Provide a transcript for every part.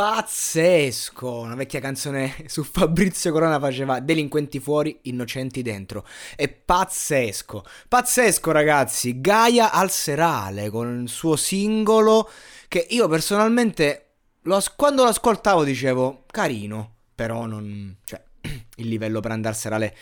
pazzesco! Una vecchia canzone su Fabrizio Corona faceva delinquenti fuori, innocenti dentro. È pazzesco! Pazzesco, ragazzi! Gaia al serale con il suo singolo che io personalmente lo quando lo ascoltavo dicevo carino, però non, cioè, il livello per andare al serale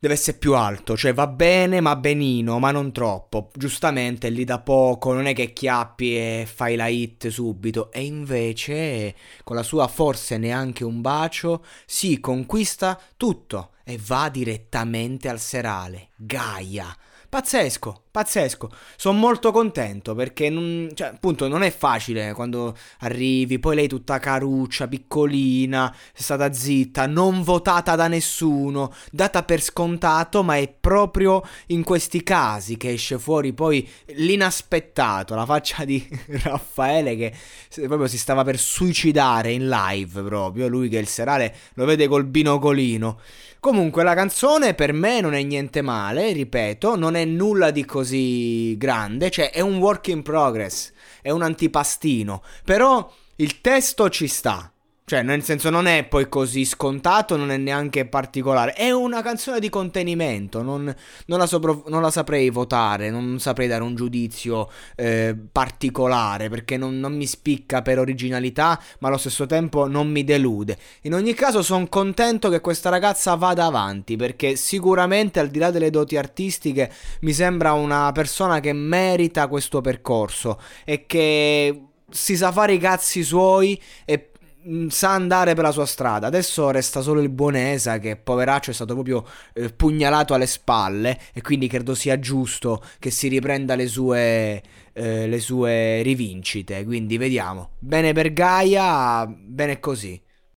deve essere più alto, cioè va bene ma benino, ma non troppo. Giustamente lì da poco, non è che chiappi e fai la hit subito. E invece, con la sua forse neanche un bacio, si conquista tutto e va direttamente al serale. Gaia. Pazzesco, pazzesco. Sono molto contento perché non, cioè, appunto non è facile quando arrivi, poi lei tutta caruccia, piccolina, è stata zitta, non votata da nessuno, data per scontato, ma è proprio in questi casi che esce fuori poi l'inaspettato, la faccia di Raffaele che proprio si stava per suicidare in live proprio, lui che il serale lo vede col binocolino. Comunque la canzone per me non è niente male, ripeto, non è nulla di così grande, cioè è un work in progress, è un antipastino, però il testo ci sta. Cioè, nel senso, non è poi così scontato, non è neanche particolare. È una canzone di contenimento. Non, non, la, sopra, non la, saprei votare, non saprei dare un giudizio eh, particolare perché non, non, mi spicca per originalità, ma allo stesso tempo non mi delude. In ogni caso, sono contento che questa ragazza vada avanti perché sicuramente, al di là delle doti artistiche, mi sembra una persona che merita questo percorso e che si sa fare i cazzi suoi e sa andare per la sua strada. Adesso resta solo il Buonesa che poveraccio è stato proprio eh, pugnalato alle spalle e quindi credo sia giusto che si riprenda le sue, eh, le sue rivincite. Quindi vediamo. Bene per Gaia, bene così.